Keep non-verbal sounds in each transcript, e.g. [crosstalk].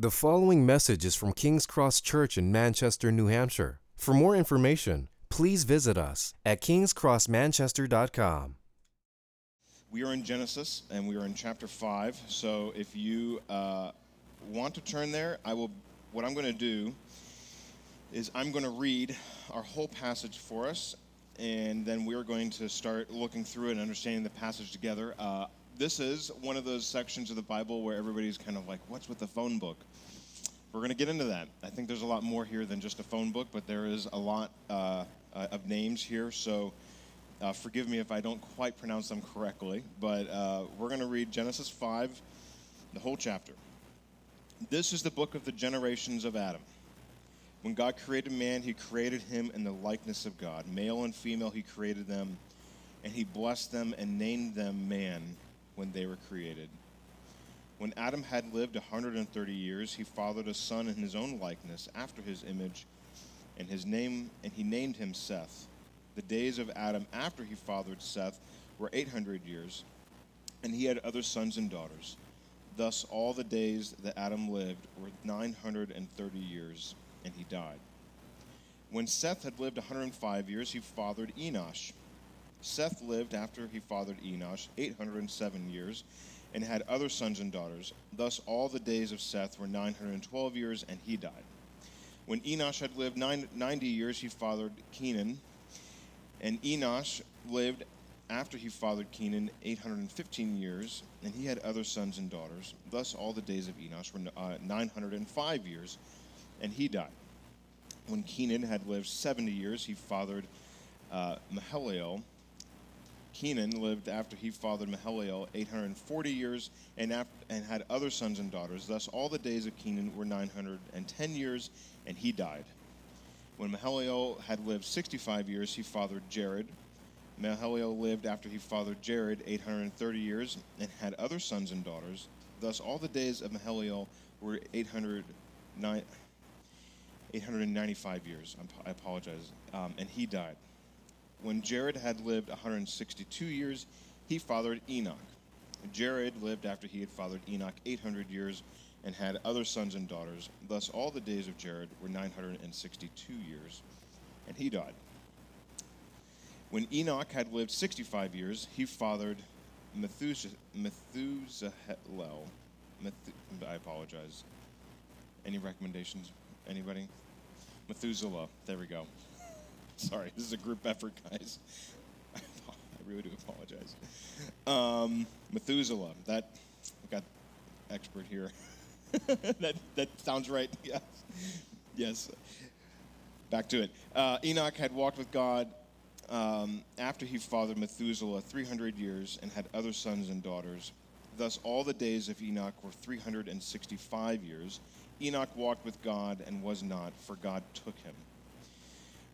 The following message is from King's Cross Church in Manchester, New Hampshire. For more information, please visit us at kingscrossmanchester.com. We are in Genesis and we are in chapter 5. So if you uh, want to turn there, I will. What I'm going to do is I'm going to read our whole passage for us, and then we're going to start looking through it and understanding the passage together. Uh, this is one of those sections of the Bible where everybody's kind of like, what's with the phone book? We're going to get into that. I think there's a lot more here than just a phone book, but there is a lot uh, of names here. So uh, forgive me if I don't quite pronounce them correctly, but uh, we're going to read Genesis 5, the whole chapter. This is the book of the generations of Adam. When God created man, he created him in the likeness of God. Male and female, he created them, and he blessed them and named them man when they were created. When Adam had lived a 130 years, he fathered a son in his own likeness, after his image, and his name and he named him Seth. The days of Adam after he fathered Seth were 800 years, and he had other sons and daughters. Thus all the days that Adam lived were 930 years, and he died. When Seth had lived 105 years, he fathered Enosh. Seth lived after he fathered Enosh 807 years and had other sons and daughters. Thus all the days of Seth were 912 years, and he died. When Enosh had lived 90 years, he fathered Kenan. And Enosh lived after he fathered Kenan 815 years, and he had other sons and daughters. Thus all the days of Enosh were uh, 905 years, and he died. When Kenan had lived 70 years, he fathered uh, Mahalalel. Kenan lived after he fathered Mahalalel 840 years and, after, and had other sons and daughters. Thus, all the days of Kenan were 910 years, and he died. When Mahalalel had lived 65 years, he fathered Jared. Mahalalel lived after he fathered Jared 830 years and had other sons and daughters. Thus, all the days of Mahalalel were 809, 895 years. I apologize. Um, and he died. When Jared had lived 162 years, he fathered Enoch. Jared lived after he had fathered Enoch 800 years and had other sons and daughters. Thus, all the days of Jared were 962 years, and he died. When Enoch had lived 65 years, he fathered Methuselah. I apologize. Any recommendations? Anybody? Methuselah. There we go. [laughs] Sorry, this is a group effort, guys. [laughs] I really do apologize. Um, Methuselah. That I got expert here. [laughs] that that sounds right. Yes. Yes. Back to it. Uh, Enoch had walked with God um, after he fathered Methuselah 300 years and had other sons and daughters. Thus, all the days of Enoch were 365 years. Enoch walked with God and was not, for God took him.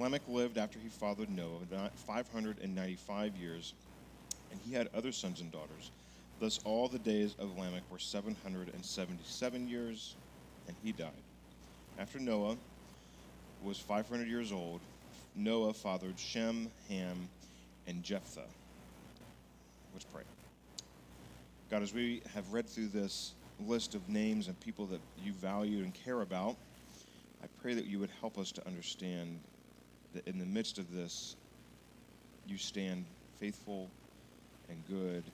Lamech lived after he fathered Noah 595 years, and he had other sons and daughters. Thus, all the days of Lamech were 777 years, and he died. After Noah was 500 years old, Noah fathered Shem, Ham, and Jephthah. Let's pray. God, as we have read through this list of names and people that you value and care about, I pray that you would help us to understand that in the midst of this, you stand faithful and good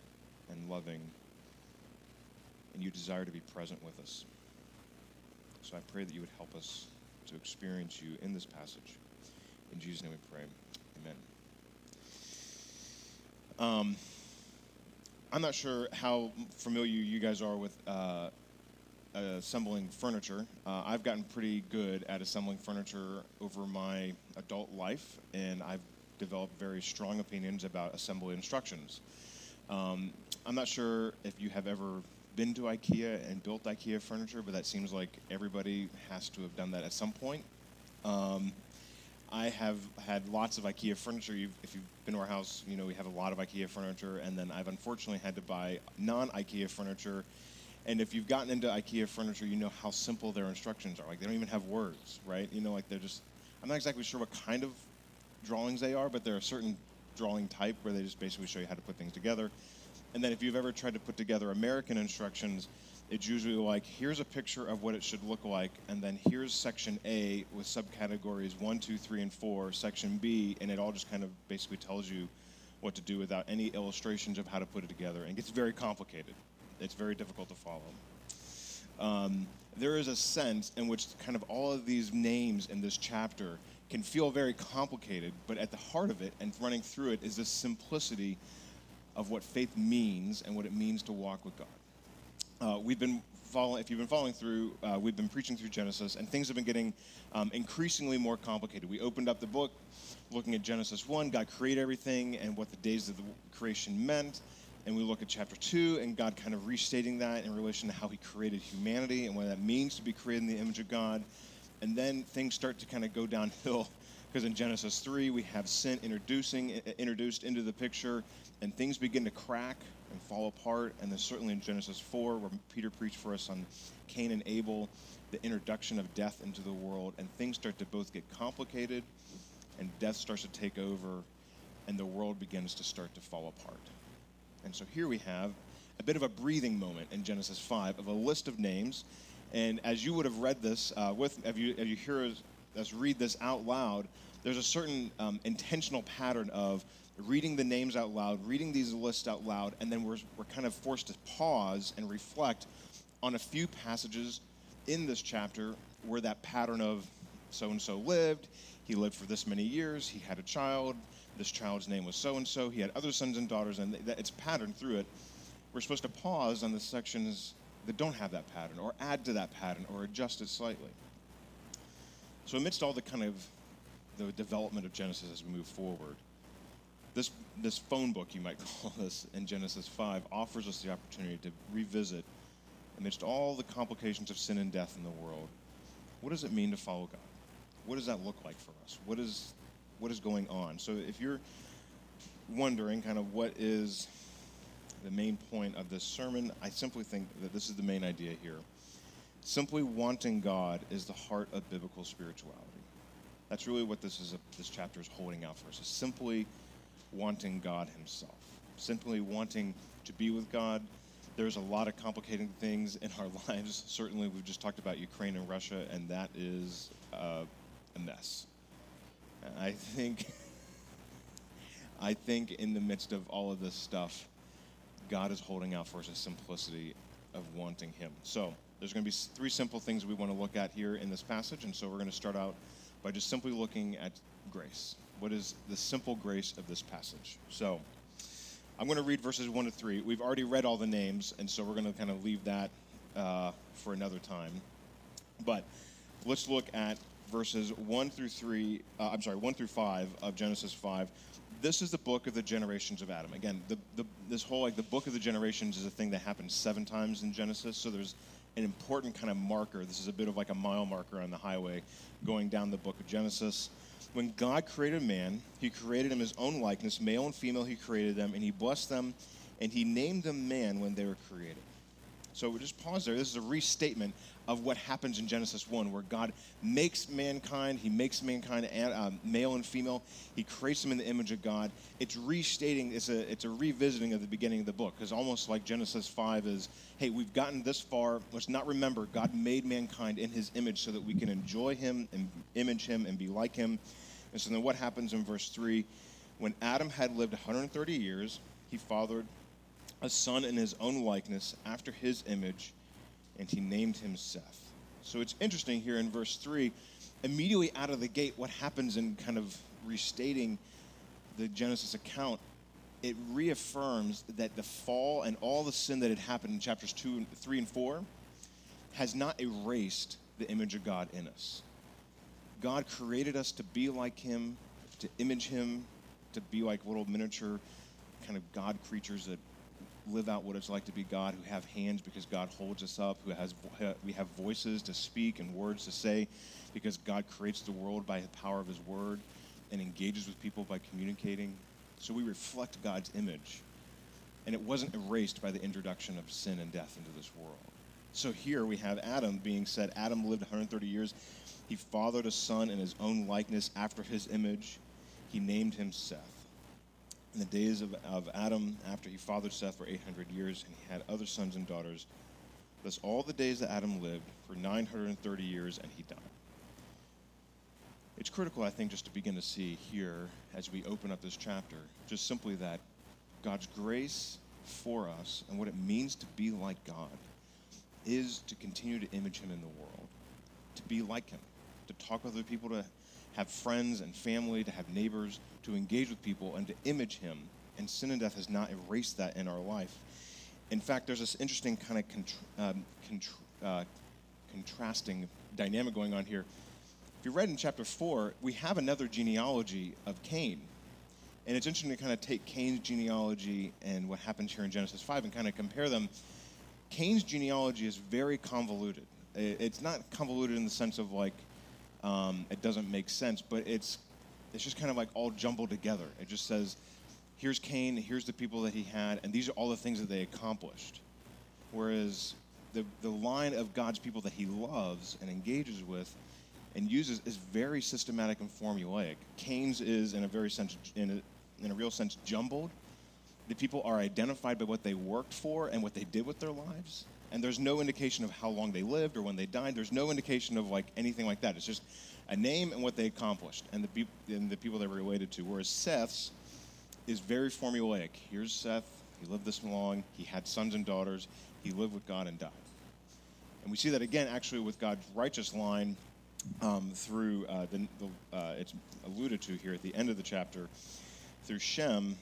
and loving, and you desire to be present with us. So I pray that you would help us to experience you in this passage. In Jesus' name we pray. Amen. Um, I'm not sure how familiar you guys are with uh, assembling furniture. Uh, I've gotten pretty good at assembling furniture over my adult life, and I've developed very strong opinions about assembly instructions. Um, I'm not sure if you have ever been to IKEA and built IKEA furniture, but that seems like everybody has to have done that at some point. Um, I have had lots of IKEA furniture. You've, if you've been to our house, you know we have a lot of IKEA furniture, and then I've unfortunately had to buy non-IKEA furniture. And if you've gotten into IKEA furniture, you know how simple their instructions are. Like they don't even have words, right? You know, like they're just. I'm not exactly sure what kind of drawings they are, but they're a certain drawing type where they just basically show you how to put things together. And then if you've ever tried to put together American instructions, it's usually like here's a picture of what it should look like, and then here's section A with subcategories one, two, three, and four, section B, and it all just kind of basically tells you what to do without any illustrations of how to put it together. And it gets very complicated. It's very difficult to follow. Um, there is a sense in which kind of all of these names in this chapter can feel very complicated, but at the heart of it and running through it is this simplicity of what faith means and what it means to walk with God. Uh, we've been following, if you've been following through, uh, we've been preaching through Genesis, and things have been getting um, increasingly more complicated. We opened up the book looking at Genesis 1, God created everything and what the days of the creation meant. And we look at chapter 2, and God kind of restating that in relation to how He created humanity and what that means to be created in the image of God. And then things start to kind of go downhill [laughs] because in Genesis 3, we have sin introducing, introduced into the picture, and things begin to crack and fall apart. And then certainly in Genesis 4, where Peter preached for us on Cain and Abel, the introduction of death into the world, and things start to both get complicated, and death starts to take over, and the world begins to start to fall apart. And so here we have a bit of a breathing moment in Genesis 5 of a list of names. And as you would have read this uh, with, if you, if you hear us, read this out loud, there's a certain um, intentional pattern of reading the names out loud, reading these lists out loud, and then we're, we're kind of forced to pause and reflect on a few passages in this chapter where that pattern of so and so lived, he lived for this many years, he had a child, this child's name was so and so, he had other sons and daughters, and it's patterned through it. We're supposed to pause on the sections that don't have that pattern, or add to that pattern, or adjust it slightly. So, amidst all the kind of the development of Genesis as we move forward, this, this phone book, you might [laughs] call this, in Genesis 5, offers us the opportunity to revisit, amidst all the complications of sin and death in the world, what does it mean to follow God? What does that look like for us? What is, what is going on? So if you're wondering kind of what is the main point of this sermon, I simply think that this is the main idea here. Simply wanting God is the heart of biblical spirituality. That's really what this is. This chapter is holding out for us. Is simply wanting God Himself, simply wanting to be with God. There's a lot of complicating things in our [laughs] lives. Certainly, we've just talked about Ukraine and Russia, and that is uh, a mess. I think, I think, in the midst of all of this stuff, God is holding out for us a simplicity of wanting Him. So, there's going to be three simple things we want to look at here in this passage, and so we're going to start out by just simply looking at grace what is the simple grace of this passage. So I'm going to read verses 1 to 3. We've already read all the names, and so we're going to kind of leave that uh, for another time. But let's look at verses 1 through 3, uh, I'm sorry, 1 through 5 of Genesis 5. This is the book of the generations of Adam. Again, the, the, this whole, like, the book of the generations is a thing that happens seven times in Genesis, so there's an important kind of marker. This is a bit of like a mile marker on the highway going down the book of Genesis. When God created man, he created him his own likeness, male and female, he created them, and he blessed them, and he named them man when they were created. So we'll just pause there. This is a restatement of what happens in Genesis 1, where God makes mankind, He makes mankind um, male and female, He creates them in the image of God. It's restating, it's a, it's a revisiting of the beginning of the book, because almost like Genesis 5 is, hey, we've gotten this far. Let's not remember God made mankind in His image so that we can enjoy Him and image Him and be like Him. And so then what happens in verse 3? When Adam had lived 130 years, he fathered a son in his own likeness, after his image and he named him Seth. So it's interesting here in verse 3, immediately out of the gate, what happens in kind of restating the Genesis account, it reaffirms that the fall and all the sin that had happened in chapters 2, 3, and 4 has not erased the image of God in us. God created us to be like him, to image him, to be like little miniature kind of God creatures that live out what it's like to be God, who have hands because God holds us up, who has we have voices to speak and words to say because God creates the world by the power of his word and engages with people by communicating. So we reflect God's image. And it wasn't erased by the introduction of sin and death into this world. So here we have Adam being said Adam lived 130 years. He fathered a son in his own likeness after his image. He named him Seth. In the days of, of Adam, after he fathered Seth, for 800 years, and he had other sons and daughters. Thus, all the days that Adam lived were 930 years, and he died. It's critical, I think, just to begin to see here as we open up this chapter, just simply that God's grace for us and what it means to be like God is to continue to image Him in the world, to be like Him, to talk with other people, to have friends and family, to have neighbors, to engage with people, and to image Him. And sin and death has not erased that in our life. In fact, there's this interesting kind of contra- um, contra- uh, contrasting dynamic going on here. If you read in chapter 4, we have another genealogy of Cain. And it's interesting to kind of take Cain's genealogy and what happens here in Genesis 5 and kind of compare them. Cain's genealogy is very convoluted. It's not convoluted in the sense of like um, it doesn't make sense, but it's it's just kind of like all jumbled together. It just says, here's Cain, here's the people that he had, and these are all the things that they accomplished. Whereas the, the line of God's people that he loves and engages with and uses is very systematic and formulaic. Cain's is, in a very sense, in a, in a real sense, jumbled. The people are identified by what they worked for and what they did with their lives and there's no indication of how long they lived or when they died. There's no indication of like anything like that. It's just a name and what they accomplished and the, and the people they were related to. Whereas Seth's is very formulaic. Here's Seth. He lived this long. He had sons and daughters. He lived with God and died. And we see that again, actually, with God's righteous line um, through uh, the, the uh, it's alluded to here at the end of the chapter through Shem.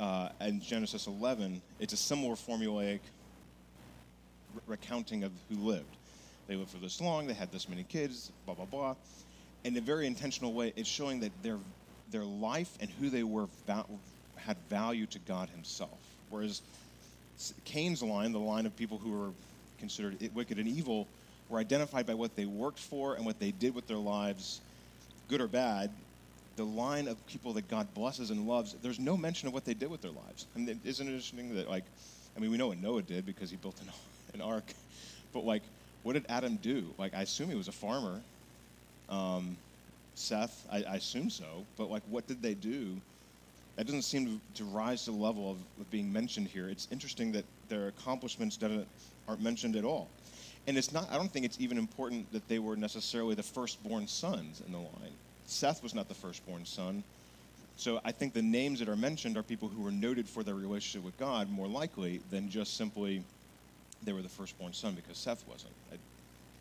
Uh, in Genesis 11, it's a similar formulaic recounting of who lived. They lived for this long, they had this many kids, blah, blah, blah. In a very intentional way, it's showing that their, their life and who they were va- had value to God Himself. Whereas Cain's line, the line of people who were considered wicked and evil, were identified by what they worked for and what they did with their lives, good or bad. The line of people that God blesses and loves, there's no mention of what they did with their lives. I mean, isn't it interesting that, like, I mean, we know what Noah did because he built an [laughs] an ark. But like, what did Adam do? Like, I assume he was a farmer. Um, Seth, I, I, assume so. But like, what did they do? That doesn't seem to, to rise to the level of, of, being mentioned here. It's interesting that their accomplishments aren't mentioned at all. And it's not, I don't think it's even important that they were necessarily the firstborn sons in the line. Seth was not the firstborn son. So I think the names that are mentioned are people who were noted for their relationship with God more likely than just simply they were the firstborn son because Seth wasn't. I'd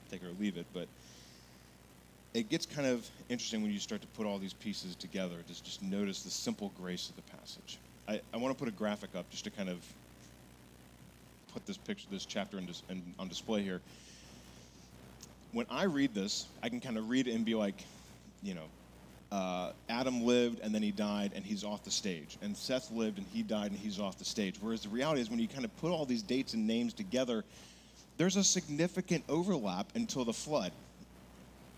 take it or leave it, but it gets kind of interesting when you start to put all these pieces together. Just just notice the simple grace of the passage. I, I want to put a graphic up just to kind of put this picture, this chapter in, in, on display here. When I read this, I can kind of read it and be like, you know, uh, Adam lived and then he died and he's off the stage. And Seth lived and he died and he's off the stage. Whereas the reality is, when you kind of put all these dates and names together, there's a significant overlap until the flood.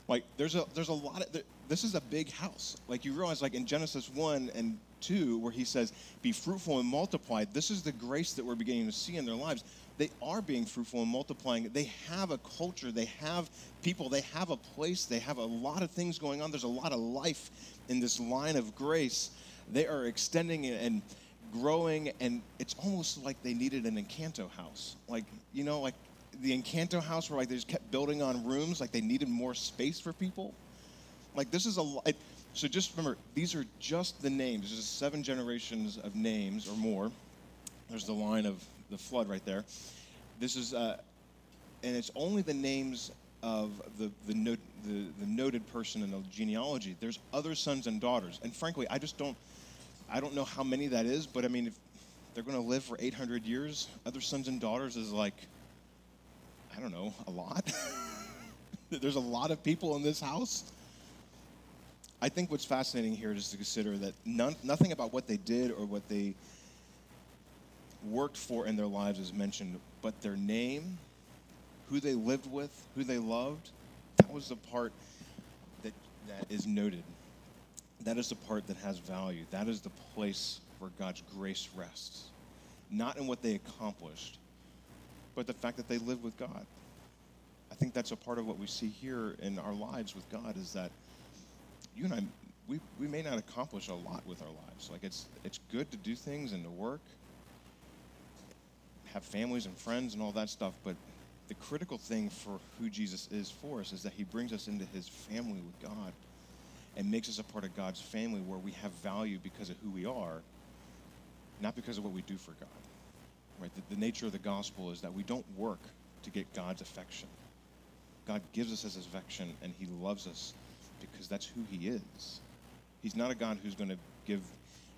Like there's a there's a lot of this is a big house. Like you realize, like in Genesis one and two, where he says, "Be fruitful and multiply." This is the grace that we're beginning to see in their lives they are being fruitful and multiplying. They have a culture, they have people, they have a place, they have a lot of things going on. There's a lot of life in this line of grace. They are extending and growing, and it's almost like they needed an Encanto house. Like, you know, like the Encanto house where like they just kept building on rooms, like they needed more space for people. Like this is a lot. So just remember, these are just the names. There's seven generations of names or more. There's the line of the flood right there. This is, uh, and it's only the names of the, the, no, the, the noted person in the genealogy. There's other sons and daughters. And frankly, I just don't, I don't know how many that is, but I mean, if they're going to live for 800 years, other sons and daughters is like, I don't know, a lot. [laughs] There's a lot of people in this house. I think what's fascinating here is to consider that none, nothing about what they did or what they worked for in their lives is mentioned, but their name, who they lived with, who they loved, that was the part that, that is noted. That is the part that has value. That is the place where God's grace rests. Not in what they accomplished, but the fact that they lived with God. I think that's a part of what we see here in our lives with God is that you and I, we, we may not accomplish a lot with our lives. Like it's, it's good to do things and to work, have families and friends and all that stuff, but the critical thing for who Jesus is for us is that he brings us into his family with God and makes us a part of God's family where we have value because of who we are, not because of what we do for God. Right? The, the nature of the gospel is that we don't work to get God's affection. God gives us his affection and he loves us because that's who he is. He's not a God who's going to give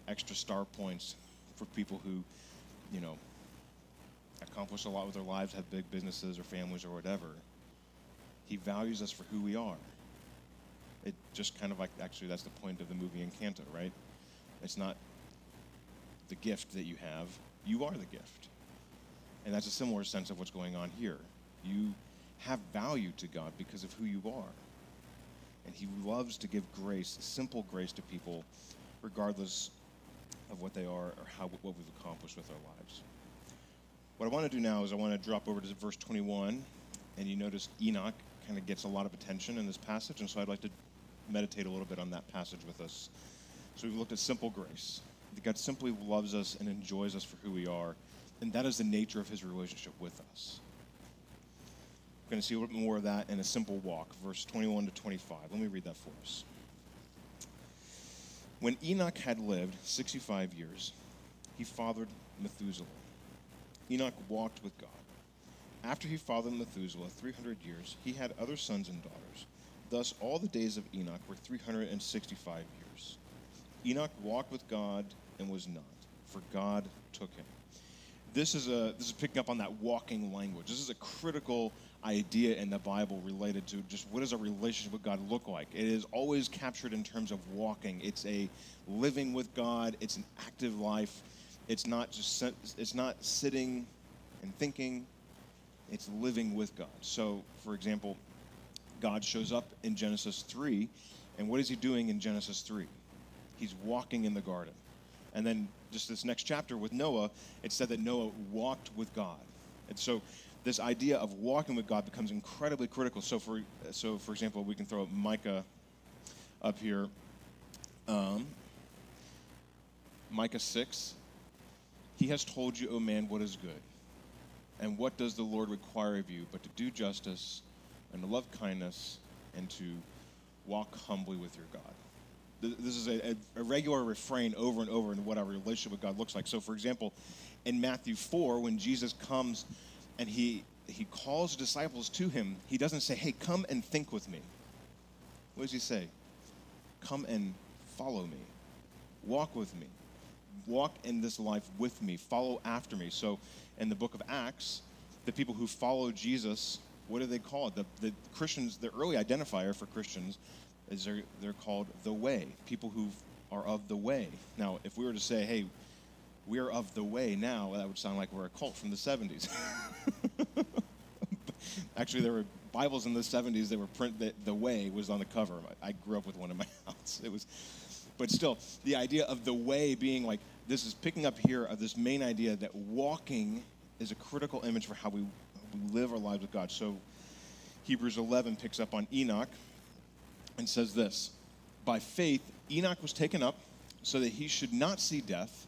extra star points for people who, you know, accomplish a lot with their lives, have big businesses or families or whatever. He values us for who we are. It just kind of like, actually, that's the point of the movie Encanto, right? It's not the gift that you have, you are the gift. And that's a similar sense of what's going on here. You have value to God because of who you are. And He loves to give grace, simple grace to people, regardless of what they are or how, what we've accomplished with our lives. What I want to do now is I want to drop over to verse 21, and you notice Enoch kind of gets a lot of attention in this passage, and so I'd like to meditate a little bit on that passage with us. So we've looked at simple grace. That God simply loves us and enjoys us for who we are, and that is the nature of his relationship with us. We're going to see a little bit more of that in a simple walk, verse 21 to 25. Let me read that for us. When Enoch had lived 65 years, he fathered Methuselah. Enoch walked with God. After he fathered Methuselah 300 years, he had other sons and daughters. Thus, all the days of Enoch were 365 years. Enoch walked with God and was not, for God took him. This is, a, this is picking up on that walking language. This is a critical idea in the Bible related to just what does a relationship with God look like. It is always captured in terms of walking. It's a living with God. It's an active life. It's not just it's not sitting and thinking. It's living with God. So, for example, God shows up in Genesis 3, and what is he doing in Genesis 3? He's walking in the garden. And then just this next chapter with Noah, it said that Noah walked with God. And so this idea of walking with God becomes incredibly critical. So for so for example, we can throw Micah up here. Um, Micah 6, he has told you, O man, what is good. And what does the Lord require of you but to do justice and to love kindness and to walk humbly with your God? This is a, a, regular refrain over and over in what our relationship with God looks like. So, for example, in Matthew 4, when Jesus comes and he, he calls disciples to him, he doesn't say, Hey, come and think with me. What does he say? Come and follow me, walk with me walk in this life with me, follow after me. So in the book of Acts, the people who follow Jesus, what do they call it? The, the Christians, the early identifier for Christians is they're, they're called the way, people who are of the way. Now, if we were to say, hey, we're of the way now, that would sound like we're a cult from the 70s. [laughs] Actually, there were Bibles in the 70s that were print that the way was on the cover. I grew up with one in my [laughs] house. It was but still, the idea of the way being like this is picking up here of this main idea that walking is a critical image for how we, we live our lives with God. So Hebrews 11 picks up on Enoch and says this By faith, Enoch was taken up so that he should not see death,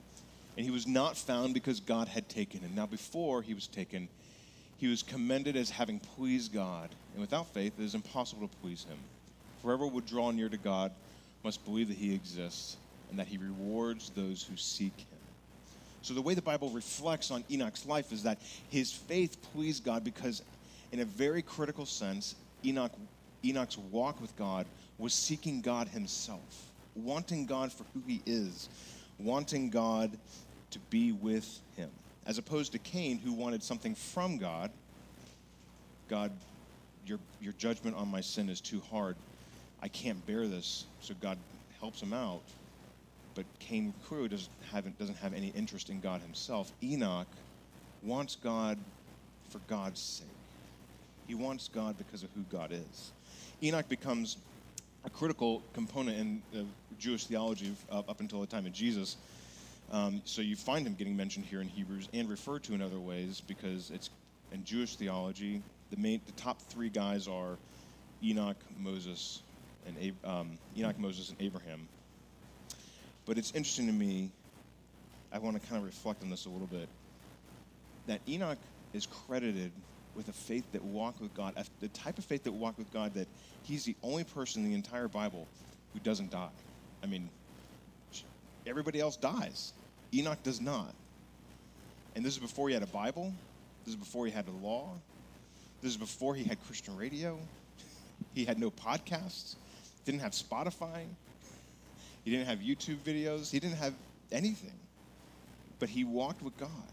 and he was not found because God had taken him. Now, before he was taken, he was commended as having pleased God, and without faith, it is impossible to please him. Whoever would draw near to God must believe that he exists and that he rewards those who seek him. So, the way the Bible reflects on Enoch's life is that his faith pleased God because, in a very critical sense, Enoch, Enoch's walk with God was seeking God himself, wanting God for who he is, wanting God to be with him. As opposed to Cain, who wanted something from God. God, your, your judgment on my sin is too hard. I can't bear this. So God helps him out. But Cain Crew doesn't have, doesn't have any interest in God himself. Enoch wants God for God's sake. He wants God because of who God is. Enoch becomes a critical component in uh, Jewish theology up until the time of Jesus. Um, so you find him getting mentioned here in Hebrews and referred to in other ways because it's in Jewish theology. The main, the top three guys are Enoch, Moses, and um, Enoch, Moses, and Abraham. But it's interesting to me. I want to kind of reflect on this a little bit. That Enoch is credited with a faith that walked with God, the type of faith that walked with God that he's the only person in the entire Bible who doesn't die. I mean, everybody else dies. Enoch does not. And this is before he had a Bible. This is before he had a law. This is before he had Christian radio. He had no podcasts, didn't have Spotify, he didn't have YouTube videos, he didn't have anything. But he walked with God.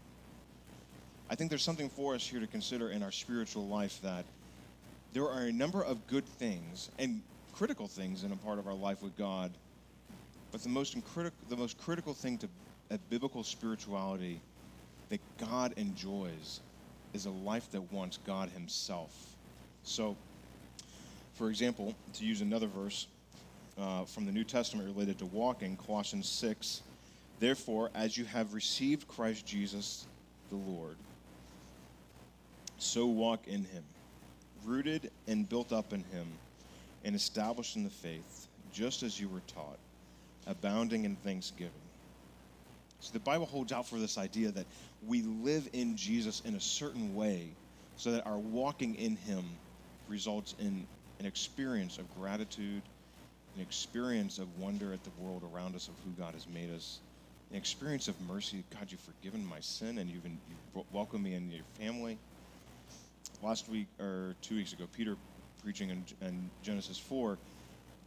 I think there's something for us here to consider in our spiritual life that there are a number of good things and critical things in a part of our life with God. But the most, criti- the most critical thing to a biblical spirituality that God enjoys is a life that wants God Himself. So, for example, to use another verse uh, from the New Testament related to walking, Colossians 6 Therefore, as you have received Christ Jesus the Lord, so walk in him, rooted and built up in him, and established in the faith, just as you were taught, abounding in thanksgiving. So the Bible holds out for this idea that we live in Jesus in a certain way so that our walking in him results in an experience of gratitude, an experience of wonder at the world around us of who God has made us, an experience of mercy. God, you've forgiven my sin and you've, you've welcomed me into your family last week or two weeks ago, Peter preaching in, in Genesis 4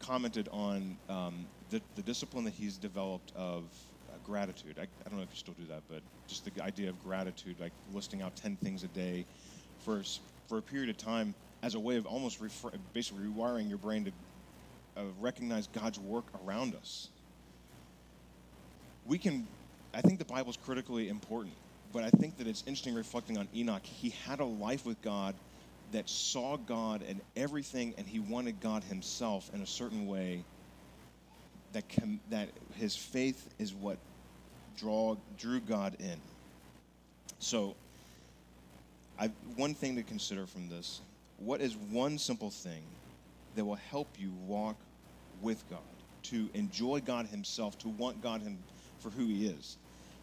commented on um, the, the, discipline that he's developed of uh, gratitude. I, I, don't know if you still do that, but just the idea of gratitude, like listing out 10 things a day for, for a period of time as a way of almost refer- basically rewiring your brain to uh, recognize God's work around us. We can, I think the Bible is critically important but I think that it's interesting reflecting on Enoch. He had a life with God that saw God and everything, and he wanted God himself in a certain way. That com- that his faith is what draw drew God in. So, I one thing to consider from this: what is one simple thing that will help you walk with God, to enjoy God Himself, to want God Him for who He is?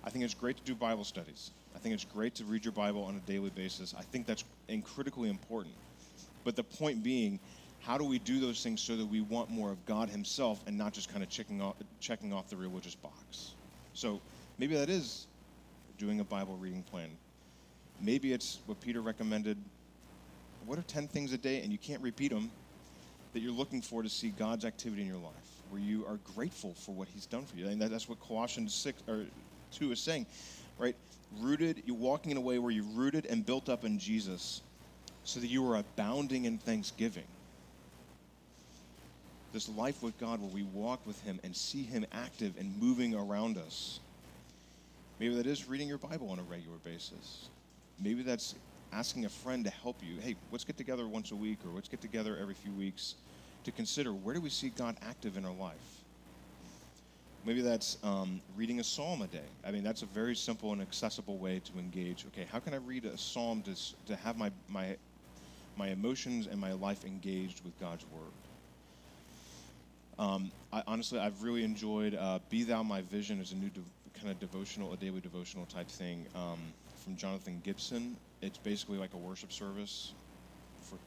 I think it's great to do Bible studies. I think it's great to read your Bible on a daily basis. I think that's critically important. But the point being, how do we do those things so that we want more of God Himself and not just kind of checking off, checking off the religious box? So maybe that is doing a Bible reading plan. Maybe it's what Peter recommended. What are 10 things a day, and you can't repeat them, that you're looking for to see God's activity in your life, where you are grateful for what He's done for you? And that's what Colossians 6 or 2 is saying, right? Rooted, you're walking in a way where you're rooted and built up in Jesus so that you are abounding in thanksgiving. This life with God where we walk with Him and see Him active and moving around us. Maybe that is reading your Bible on a regular basis. Maybe that's asking a friend to help you. Hey, let's get together once a week or let's get together every few weeks to consider where do we see God active in our life? Maybe that's um, reading a psalm a day. I mean, that's a very simple and accessible way to engage. Okay, how can I read a psalm to, to have my, my, my emotions and my life engaged with God's word? Um, I, honestly, I've really enjoyed uh, "Be Thou My Vision" as a new de- kind of devotional, a daily devotional type thing um, from Jonathan Gibson. It's basically like a worship service for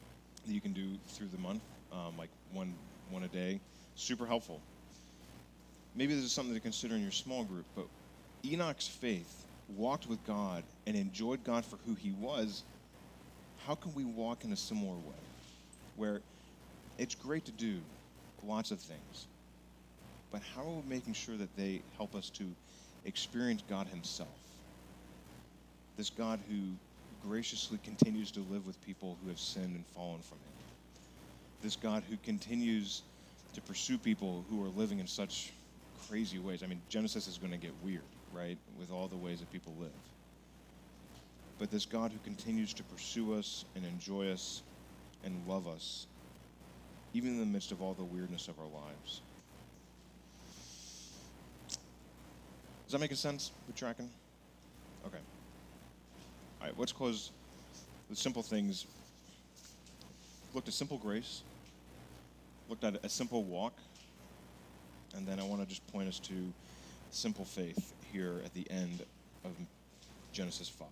that you can do through the month, um, like one one a day. Super helpful maybe this is something to consider in your small group, but Enoch's faith walked with God and enjoyed God for who he was. How can we walk in a similar way? Where it's great to do lots of things, but how are we making sure that they help us to experience God Himself? This God who graciously continues to live with people who have sinned and fallen from Him. This God who continues to pursue people who are living in such crazy ways. I mean, Genesis is going to get weird, right, with all the ways that people live. But this God who continues to pursue us and enjoy us and love us, even in the midst of all the weirdness of our lives. Does that make sense? We're tracking? Okay. All right, let's close with simple things. Looked at simple grace, looked at a simple walk, and then I want to just point us to simple faith here at the end of Genesis 5.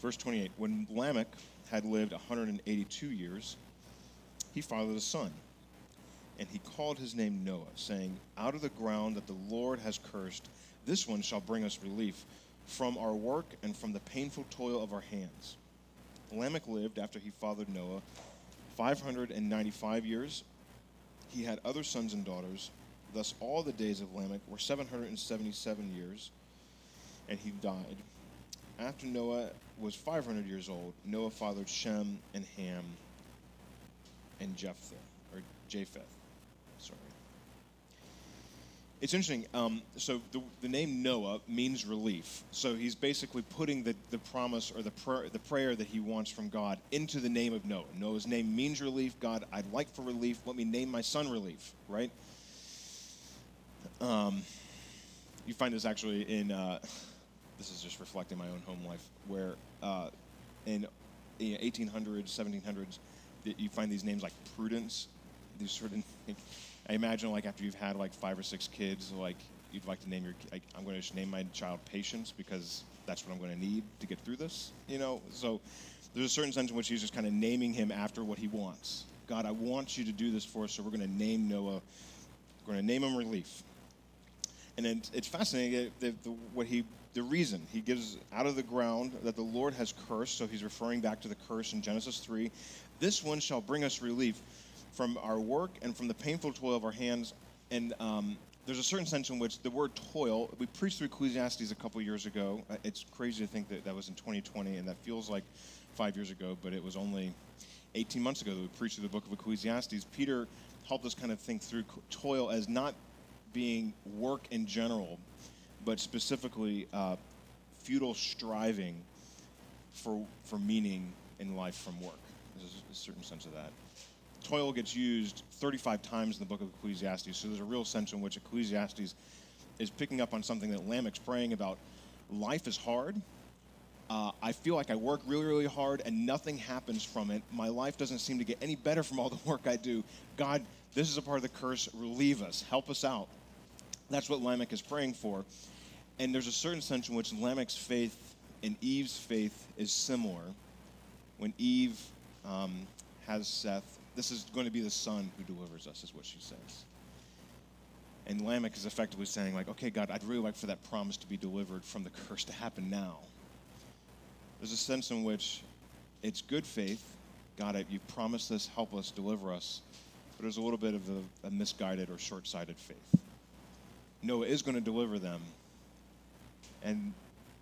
Verse 28 When Lamech had lived 182 years, he fathered a son, and he called his name Noah, saying, Out of the ground that the Lord has cursed, this one shall bring us relief from our work and from the painful toil of our hands. Lamech lived after he fathered Noah 595 years. He had other sons and daughters. Thus, all the days of Lamech were 777 years, and he died. After Noah was 500 years old, Noah fathered Shem and Ham and Jephthah, or Japheth. It's interesting. Um, so the, the name Noah means relief. So he's basically putting the, the promise or the prayer, the prayer that he wants from God into the name of Noah. Noah's name means relief. God, I'd like for relief. Let me name my son relief, right? Um, you find this actually in, uh, this is just reflecting my own home life, where uh, in the 1800s, 1700s, you find these names like Prudence, these certain. I imagine like after you've had like five or six kids, like you'd like to name your. Like, I'm going to just name my child Patience because that's what I'm going to need to get through this. You know, so there's a certain sense in which he's just kind of naming him after what he wants. God, I want you to do this for us, so we're going to name Noah. We're going to name him Relief. And then it's fascinating eh, the, the, what he the reason he gives out of the ground that the Lord has cursed. So he's referring back to the curse in Genesis 3. This one shall bring us relief from our work and from the painful toil of our hands. And um, there's a certain sense in which the word toil, we preached through Ecclesiastes a couple years ago. Uh, it's crazy to think that that was in 2020, and that feels like five years ago, but it was only 18 months ago that we preached through the book of Ecclesiastes. Peter helped us kind of think through toil as not being work in general, but specifically uh, futile striving for, for meaning in life from work. There's a, a certain sense of that. Toil gets used 35 times in the book of Ecclesiastes, so there's a real sense in which Ecclesiastes is picking up on something that Lamech's praying about. Life is hard. Uh, I feel like I work really, really hard and nothing happens from it. My life doesn't seem to get any better from all the work I do. God, this is a part of the curse. Relieve us. Help us out. That's what Lamech is praying for. And there's a certain sense in which Lamech's faith and Eve's faith is similar. When Eve um, has Seth, this is going to be the son who delivers us, is what she says. And Lamech is effectively saying, like, okay, God, I'd really like for that promise to be delivered from the curse to happen now. There's a sense in which it's good faith. God, you promised this, help us, deliver us. But there's a little bit of a, a misguided or short sighted faith. Noah is going to deliver them. And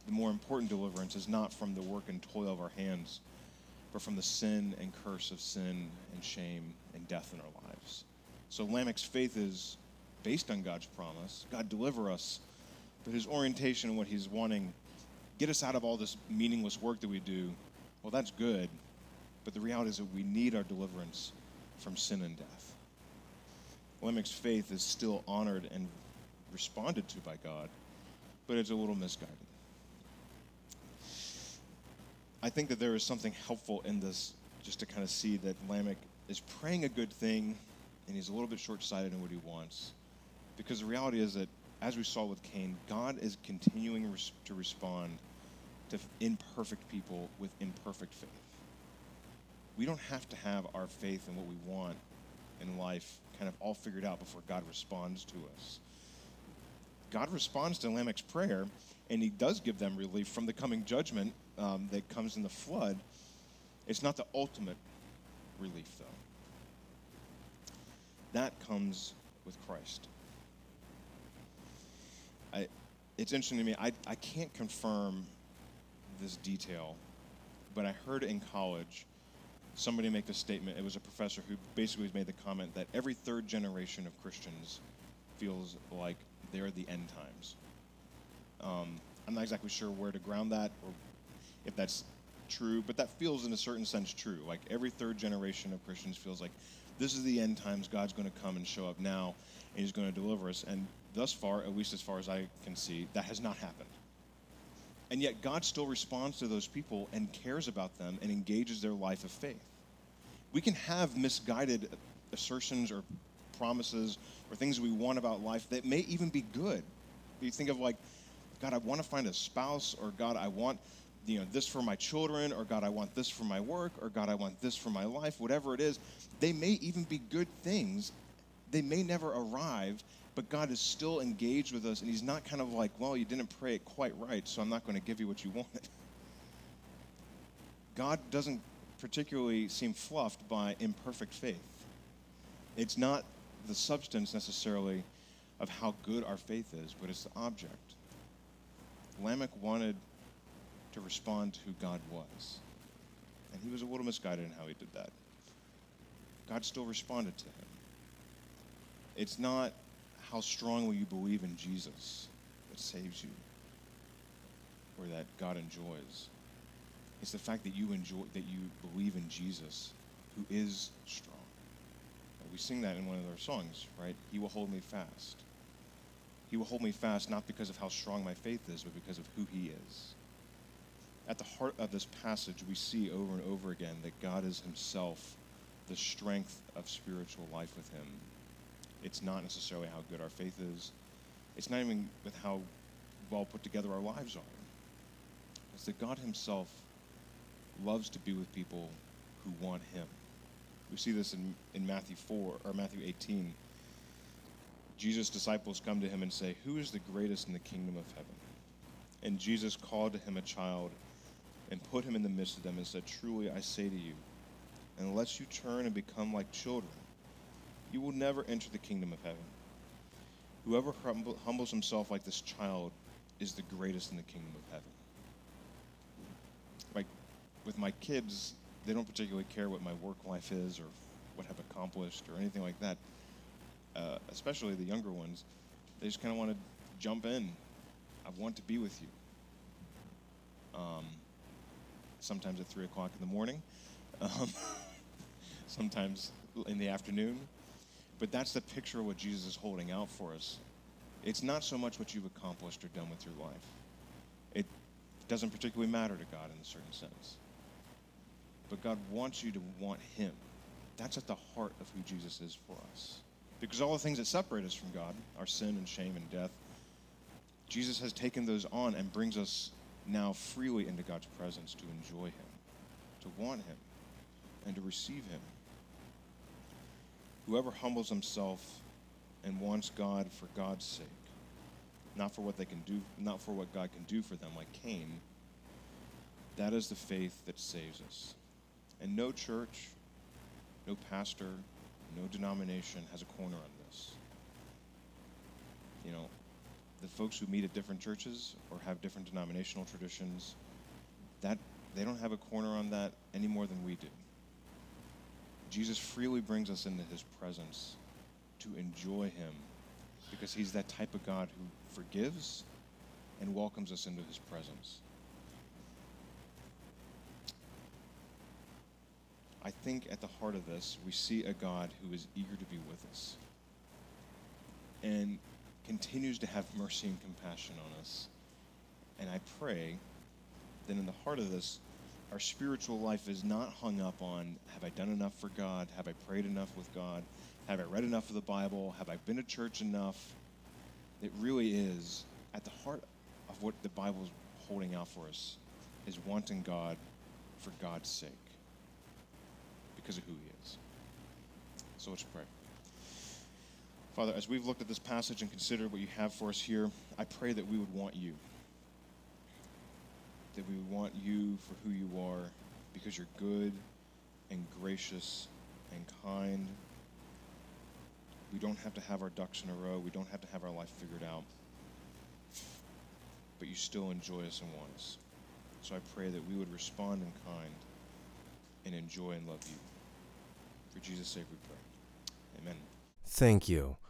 the more important deliverance is not from the work and toil of our hands, but from the sin and curse of sin and shame and death in our lives. So Lamech's faith is based on God's promise. God deliver us. But his orientation and what he's wanting, get us out of all this meaningless work that we do, well, that's good. But the reality is that we need our deliverance from sin and death. Lamech's faith is still honored and responded to by God, but it's a little misguided. I think that there is something helpful in this just to kind of see that Lamech is praying a good thing and he's a little bit short sighted in what he wants. Because the reality is that, as we saw with Cain, God is continuing res- to respond to imperfect people with imperfect faith. We don't have to have our faith in what we want in life kind of all figured out before God responds to us. God responds to Lamech's prayer, and he does give them relief from the coming judgment um, that comes in the flood. It's not the ultimate relief, though. That comes with Christ. I, it's interesting to me. I, I can't confirm this detail, but I heard in college somebody make the statement. It was a professor who basically made the comment that every third generation of Christians feels like they're the end times. Um, I'm not exactly sure where to ground that or if that's true, but that feels in a certain sense true. Like every third generation of Christians feels like this is the end times. God's going to come and show up now, and He's going to deliver us. And thus far, at least as far as I can see, that has not happened. And yet, God still responds to those people and cares about them and engages their life of faith. We can have misguided assertions or promises or things we want about life that may even be good. You think of like, God, I want to find a spouse, or God, I want you know this for my children, or God, I want this for my work, or God, I want this for my life. Whatever it is, they may even be good things. They may never arrive, but God is still engaged with us, and He's not kind of like, well, you didn't pray it quite right, so I'm not going to give you what you wanted. [laughs] God doesn't particularly seem fluffed by imperfect faith. It's not the substance necessarily of how good our faith is, but it's the object. Lamech wanted to respond to who God was, and he was a little misguided in how he did that. God still responded to him. It's not how strongly you believe in Jesus that saves you or that God enjoys. It's the fact that you enjoy that you believe in Jesus who is strong. We sing that in one of our songs, right? He will hold me fast. He will hold me fast not because of how strong my faith is, but because of who he is. At the heart of this passage, we see over and over again that God is himself the strength of spiritual life with him. It's not necessarily how good our faith is. It's not even with how well put together our lives are. It's that God himself loves to be with people who want him. We see this in, in Matthew 4 or Matthew 18. Jesus' disciples come to him and say, Who is the greatest in the kingdom of heaven? And Jesus called to him a child and put him in the midst of them and said, Truly I say to you, unless you turn and become like children, you will never enter the kingdom of heaven. Whoever humbles himself like this child is the greatest in the kingdom of heaven. Like with my kids, they don't particularly care what my work life is or what I've accomplished or anything like that. Uh, especially the younger ones, they just kind of want to jump in. I want to be with you. Um, sometimes at three o'clock in the morning, um, [laughs] sometimes in the afternoon. But that's the picture of what Jesus is holding out for us. It's not so much what you've accomplished or done with your life. It doesn't particularly matter to God in a certain sense but God wants you to want Him. That's at the heart of who Jesus is for us. Because all the things that separate us from God, our sin and shame and death, Jesus has taken those on and brings us now freely into God's presence to enjoy Him, to want Him, and to receive Him. Whoever humbles himself and wants God for God's sake, not for what they can do, not for what God can do for them, like Cain, that is the faith that saves us. And no church, no pastor, no denomination has a corner on this. You know, the folks who meet at different churches or have different denominational traditions, that they don't have a corner on that any more than we do. Jesus freely brings us into his presence to enjoy him because he's that type of God who forgives and welcomes us into his presence. I think at the heart of this, we see a God who is eager to be with us and continues to have mercy and compassion on us. And I pray that in the heart of this, our spiritual life is not hung up on have I done enough for God? Have I prayed enough with God? Have I read enough of the Bible? Have I been to church enough? It really is at the heart of what the Bible is holding out for us is wanting God for God's sake because of who he is. So let's pray. Father, as we've looked at this passage and considered what you have for us here, I pray that we would want you. That we would want you for who you are because you're good and gracious and kind. We don't have to have our ducks in a row. We don't have to have our life figured out. But you still enjoy us and want us. So I pray that we would respond in kind and enjoy and love you. For Jesus' sake we pray. Amen. Thank you